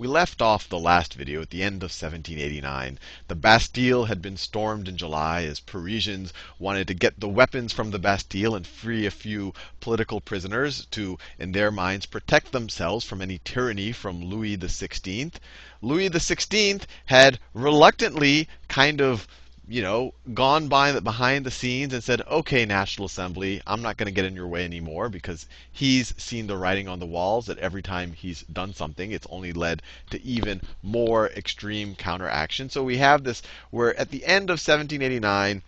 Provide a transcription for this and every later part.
we left off the last video at the end of 1789. The Bastille had been stormed in July as Parisians wanted to get the weapons from the Bastille and free a few political prisoners to, in their minds, protect themselves from any tyranny from Louis XVI. Louis XVI had reluctantly kind of you know, gone by the, behind the scenes and said, okay, National Assembly, I'm not going to get in your way anymore because he's seen the writing on the walls that every time he's done something, it's only led to even more extreme counteraction. So we have this where at the end of 1789,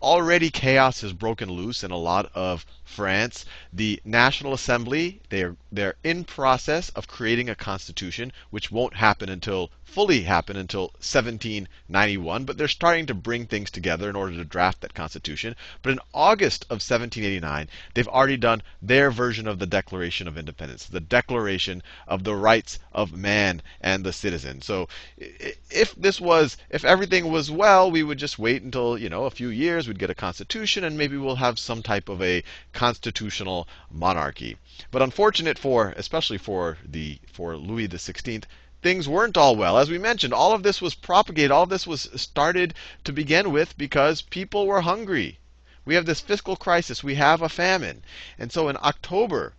already chaos has broken loose in a lot of France. The National Assembly, they're, they're in process of creating a constitution, which won't happen until fully happen until 1791, but they're starting to bring things together in order to draft that constitution. But in August of 1789, they've already done their version of the Declaration of Independence, the Declaration of the Rights of Man and the Citizen. So if this was, if everything was well, we would just wait until, you know, a few years, we'd get a constitution, and maybe we'll have some type of a constitutional monarchy. But unfortunate for, especially for the for Louis XVI, things weren't all well. As we mentioned, all of this was propagated, all of this was started to begin with because people were hungry. We have this fiscal crisis, we have a famine. And so in October,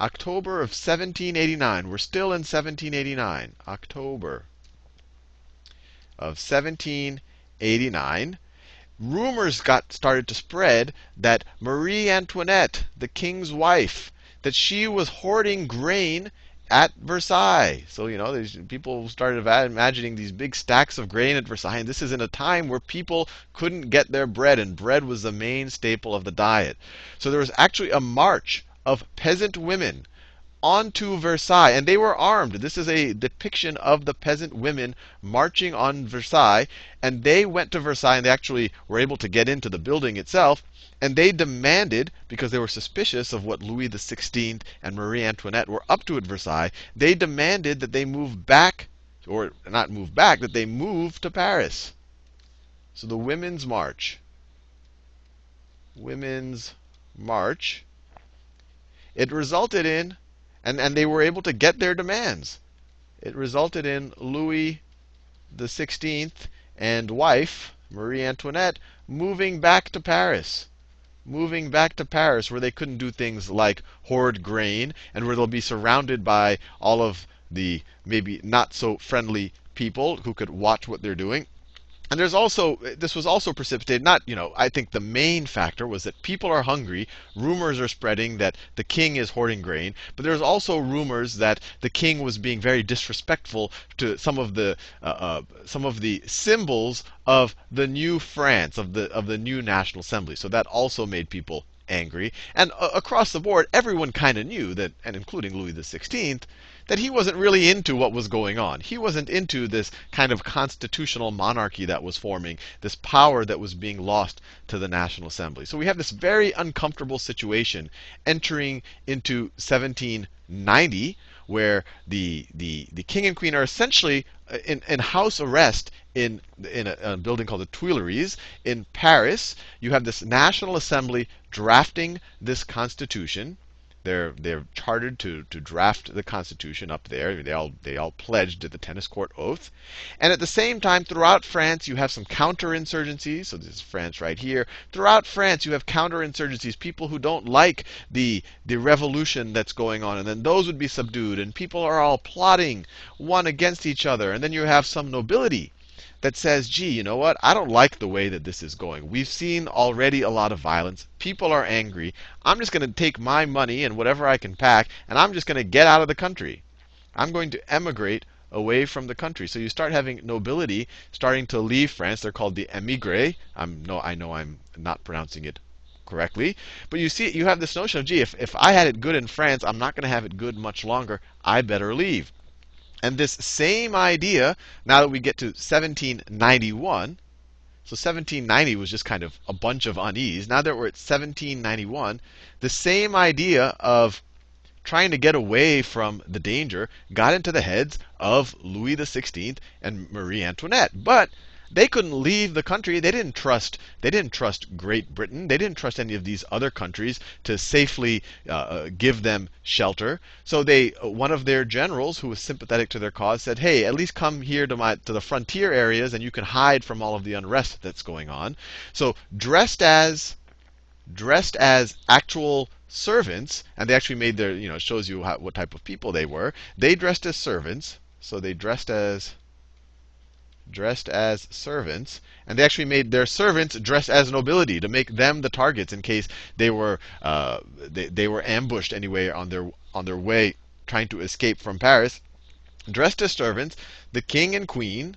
October of 1789, we're still in 1789, October of 1789, rumors got started to spread that Marie Antoinette, the king's wife, that she was hoarding grain at Versailles. So, you know, these people started imagining these big stacks of grain at Versailles. And this is in a time where people couldn't get their bread, and bread was the main staple of the diet. So there was actually a march of peasant women onto Versailles, and they were armed. This is a depiction of the peasant women marching on Versailles, and they went to Versailles, and they actually were able to get into the building itself. And they demanded, because they were suspicious of what Louis XVI and Marie Antoinette were up to at Versailles, they demanded that they move back, or not move back, that they move to Paris. So the Women's March. Women's March. It resulted in and, and they were able to get their demands. It resulted in Louis the Sixteenth and wife, Marie Antoinette, moving back to Paris. Moving back to Paris, where they couldn't do things like hoard grain, and where they'll be surrounded by all of the maybe not so friendly people who could watch what they're doing. And there's also, this was also precipitated, not, you know, I think the main factor was that people are hungry. Rumors are spreading that the king is hoarding grain. But there's also rumors that the king was being very disrespectful to some of the, uh, uh, some of the symbols of the new France, of the, of the new National Assembly. So that also made people angry. And uh, across the board, everyone kind of knew that, and including Louis XVI, that he wasn't really into what was going on. He wasn't into this kind of constitutional monarchy that was forming, this power that was being lost to the National Assembly. So we have this very uncomfortable situation entering into 1790, where the, the, the king and queen are essentially uh, in, in house arrest in, in a, a, building called the Tuileries in Paris. You have this National Assembly drafting this constitution. They're they're chartered to to draft the Constitution up there. They all they all pledged at the tennis court oath. And at the same time, throughout France, you have some counterinsurgencies. So this is France right here. Throughout France, you have counterinsurgencies, people who don't like the the revolution that's going on, and then those would be subdued, and people are all plotting one against each other. And then you have some nobility that says, gee, you know what? I don't like the way that this is going. We've seen already a lot of violence. People are angry. I'm just going to take my money and whatever I can pack, and I'm just going to get out of the country. I'm going to emigrate away from the country. So you start having nobility starting to leave France. They're called the émigrés. I'm no, I know I'm not pronouncing it correctly. But you see, you have this notion of, gee, if, if I had it good in France, I'm not going to have it good much longer. I better leave. And this same idea, now that we get to 1791, so 1790 was just kind of a bunch of unease. Now that we're at 1791, the same idea of trying to get away from the danger got into the heads of Louis XVI and Marie Antoinette. But they couldn't leave the country. They didn't trust. They didn't trust Great Britain. They didn't trust any of these other countries to safely uh, uh give them shelter. So they, uh, one of their generals, who was sympathetic to their cause, said, "Hey, at least come here to my to the frontier areas, and you can hide from all of the unrest that's going on." So dressed as dressed as actual servants, and they actually made their, you know, shows you how, what type of people they were. They dressed as servants, so they dressed as dressed as servants, and they actually made their servants dress as nobility to make them the targets in case they were uh, they, they were ambushed anyway on their on their way trying to escape from Paris. Dressed as servants, the king and queen,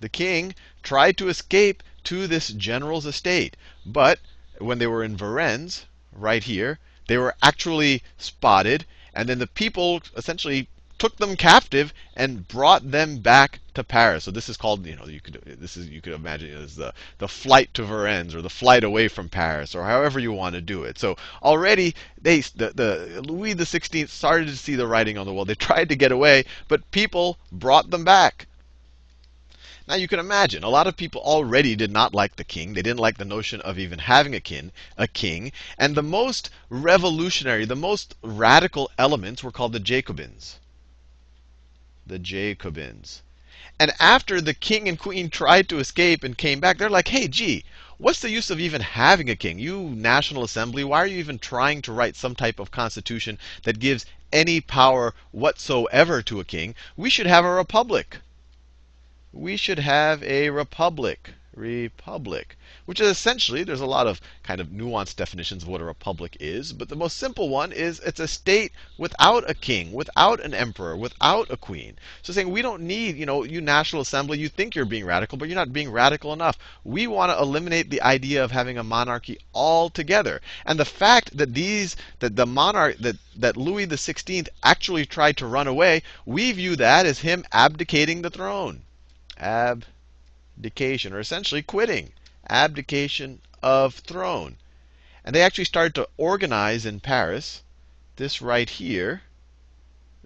the king tried to escape to this general's estate, but when they were in Varennes, right here, they were actually spotted, and then the people essentially took them captive and brought them back to Paris. So this is called, you know, you could this is you could imagine it as the the flight to Varennes or the flight away from Paris or however you want to do it. So already they the, the Louis the 16th started to see the writing on the wall. They tried to get away, but people brought them back. Now you can imagine, a lot of people already did not like the king. They didn't like the notion of even having a king, a king. And the most revolutionary, the most radical elements were called the Jacobins. The Jacobins. And after the king and queen tried to escape and came back, they're like, hey, gee, what's the use of even having a king? You National Assembly, why are you even trying to write some type of constitution that gives any power whatsoever to a king? We should have a republic we should have a republic. Republic. Which is essentially, there's a lot of kind of nuanced definitions of what a republic is, but the most simple one is it's a state without a king, without an emperor, without a queen. So saying we don't need, you know, you National Assembly, you think you're being radical, but you're not being radical enough. We want to eliminate the idea of having a monarchy altogether. And the fact that these, that the monarch, that, that Louis Sixteenth actually tried to run away, we view that as him abdicating the throne abdication, or essentially quitting, abdication of throne. And they actually started to organize in Paris. This right here,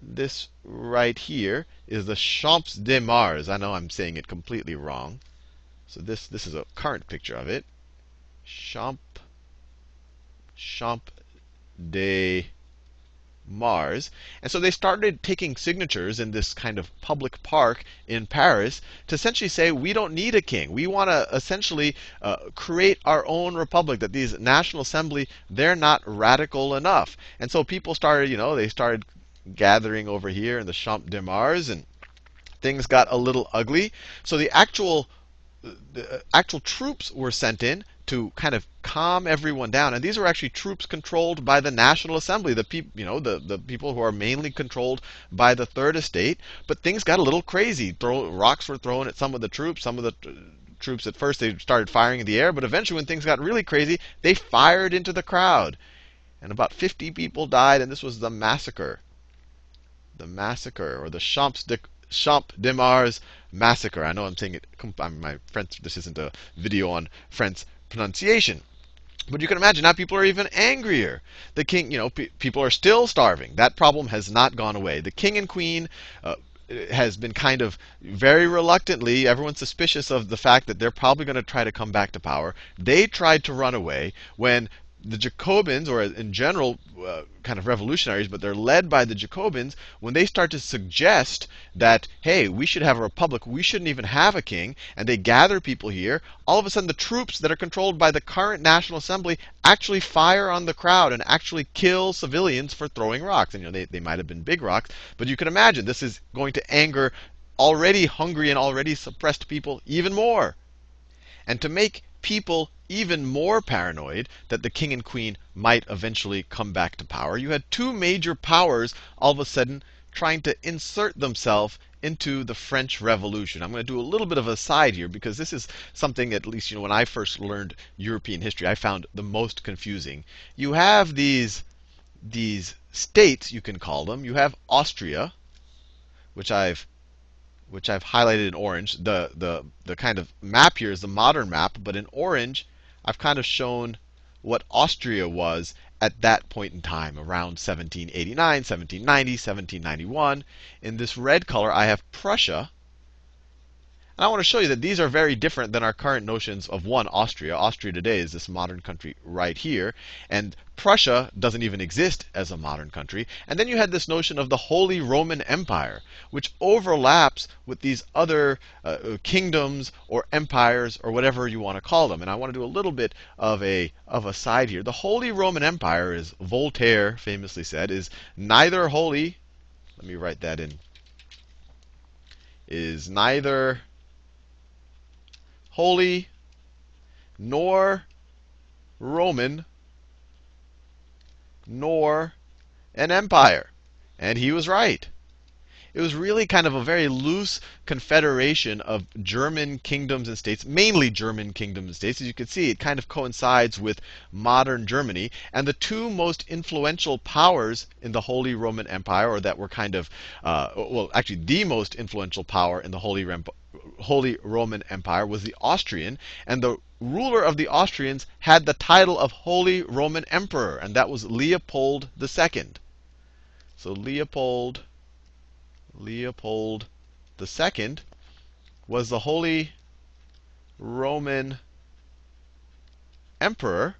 this right here is the Champs de Mars. I know I'm saying it completely wrong. So this this is a current picture of it. Champ Champ de Mars. And so they started taking signatures in this kind of public park in Paris to essentially say, we don't need a king. We want to essentially uh, create our own republic, that these National Assembly, they're not radical enough. And so people started, you know, they started gathering over here in the Champ de Mars, and things got a little ugly. So the actual the uh, actual troops were sent in to kind of calm everyone down. And these were actually troops controlled by the National Assembly, the people, you know, the, the people who are mainly controlled by the Third Estate. But things got a little crazy. Throw, rocks were thrown at some of the troops. Some of the uh, troops at first they started firing in the air, but eventually when things got really crazy, they fired into the crowd. And about 50 people died, and this was the massacre. The massacre, or the Champs de, Champ de Mars massacre. I know I'm saying it. I'm, My French. This isn't a video on French pronunciation. But you can imagine now people are even angrier. The king, you know, pe people are still starving. That problem has not gone away. The king and queen uh, has been kind of very reluctantly, everyone's suspicious of the fact that they're probably going to try to come back to power. They tried to run away when the Jacobins, or in general, uh, kind of revolutionaries, but they're led by the Jacobins, when they start to suggest that, hey, we should have a republic, we shouldn't even have a king, and they gather people here, all of a sudden the troops that are controlled by the current National Assembly actually fire on the crowd and actually kill civilians for throwing rocks. And you know, they, they might have been big rocks, but you can imagine this is going to anger already hungry and already suppressed people even more. And to make people even more paranoid that the king and queen might eventually come back to power. You had two major powers all of a sudden trying to insert themselves into the French Revolution. I'm going to do a little bit of a side here because this is something, at least you know, when I first learned European history, I found the most confusing. You have these these states, you can call them. You have Austria, which I've which I've highlighted in orange. The the the kind of map here is the modern map, but in orange I've kind of shown what Austria was at that point in time, around 1789, 1790, 1791. In this red color, I have Prussia. And I want to show you that these are very different than our current notions of one, Austria. Austria today is this modern country right here. And Prussia doesn't even exist as a modern country. And then you had this notion of the Holy Roman Empire, which overlaps with these other uh, uh, kingdoms or empires or whatever you want to call them. And I want to do a little bit of a of a side here. The Holy Roman Empire, as Voltaire famously said, is neither holy. Let me write that in. Is neither holy nor Roman nor an empire. And he was right. It was really kind of a very loose confederation of German kingdoms and states, mainly German kingdoms and states. As you can see, it kind of coincides with modern Germany. And the two most influential powers in the Holy Roman Empire, or that were kind of, uh, well, actually, the most influential power in the Holy, Holy Roman Empire was the Austrian. And the ruler of the Austrians had the title of Holy Roman Emperor, and that was Leopold II. So Leopold, Leopold II was the Holy Roman Emperor,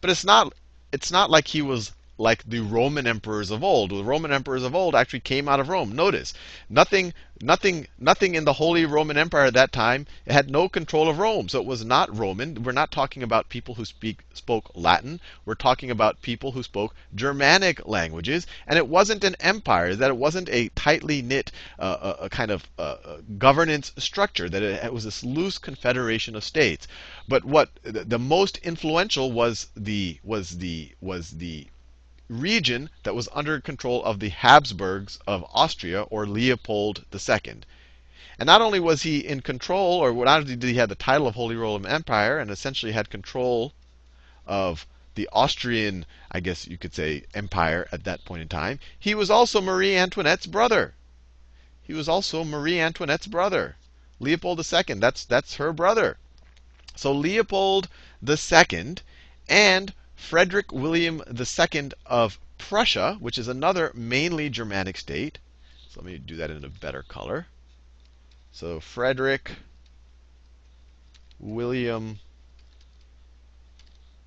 but it's not it's not like he was like the Roman emperors of old. The Roman emperors of old actually came out of Rome. Notice, nothing, nothing, nothing in the Holy Roman Empire at that time had no control of Rome. So it was not Roman. We're not talking about people who speak spoke Latin. We're talking about people who spoke Germanic languages. And it wasn't an empire. That it wasn't a tightly knit uh, a, a kind of uh, governance structure. That it, it was this loose confederation of states. But what the, the most influential was the was the was the region that was under control of the Habsburgs of Austria or Leopold II. And not only was he in control, or not only did he have the title of Holy Roman Empire and essentially had control of the Austrian, I guess you could say, empire at that point in time, he was also Marie Antoinette's brother. He was also Marie Antoinette's brother. Leopold II, that's, that's her brother. So Leopold II and Frederick William II of Prussia, which is another mainly Germanic state. So let me do that in a better color. So Frederick William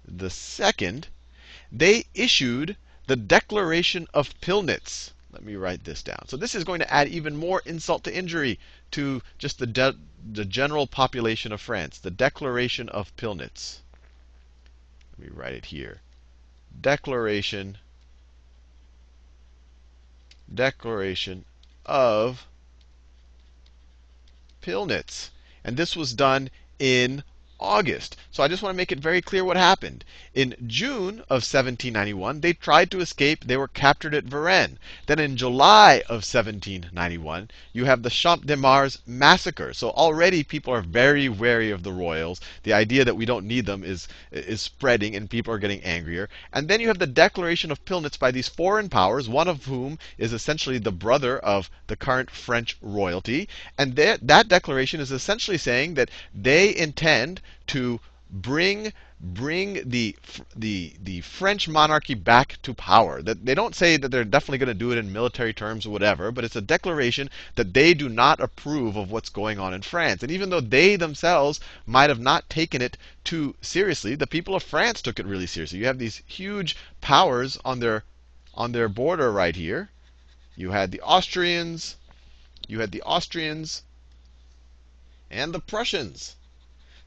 II, they issued the Declaration of Pillnitz. Let me write this down. So this is going to add even more insult to injury to just the, the general population of France. The Declaration of Pillnitz. Let me write it here. Declaration declaration of Pillnitz. And this was done in August. So I just want to make it very clear what happened. In June of 1791, they tried to escape. They were captured at Varennes. Then in July of 1791, you have the Champ de Mars massacre. So already people are very wary of the royals. The idea that we don't need them is, is spreading, and people are getting angrier. And then you have the declaration of Pillnitz by these foreign powers, one of whom is essentially the brother of the current French royalty. And that, that declaration is essentially saying that they intend to bring bring the the the French monarchy back to power. That they don't say that they're definitely going to do it in military terms or whatever, but it's a declaration that they do not approve of what's going on in France. And even though they themselves might have not taken it too seriously, the people of France took it really seriously. You have these huge powers on their on their border right here. You had the Austrians, you had the Austrians and the Prussians.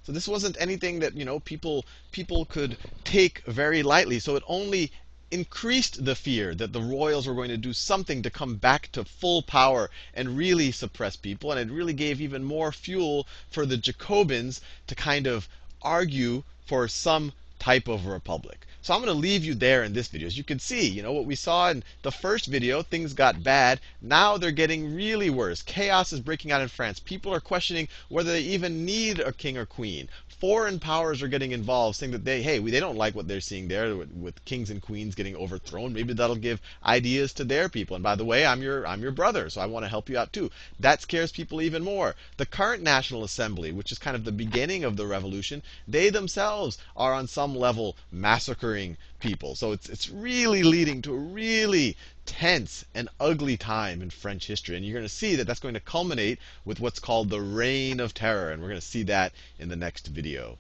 So this wasn't anything that you know people people could take very lightly. So it only increased the fear that the royals were going to do something to come back to full power and really suppress people. And it really gave even more fuel for the Jacobins to kind of argue for some type of republic. So I'm going to leave you there in this video. As you can see, you know, what we saw in the first video, things got bad. Now they're getting really worse. Chaos is breaking out in France. People are questioning whether they even need a king or queen foreign powers are getting involved, saying that they, hey, we, they don't like what they're seeing there with, with, kings and queens getting overthrown. Maybe that'll give ideas to their people. And by the way, I'm your I'm your brother, so I want to help you out too. That scares people even more. The current National Assembly, which is kind of the beginning of the revolution, they themselves are on some level massacring people. So it's it's really leading to a really tense and ugly time in French history. And you're going to see that that's going to culminate with what's called the Reign of Terror. And we're going to see that in the next video.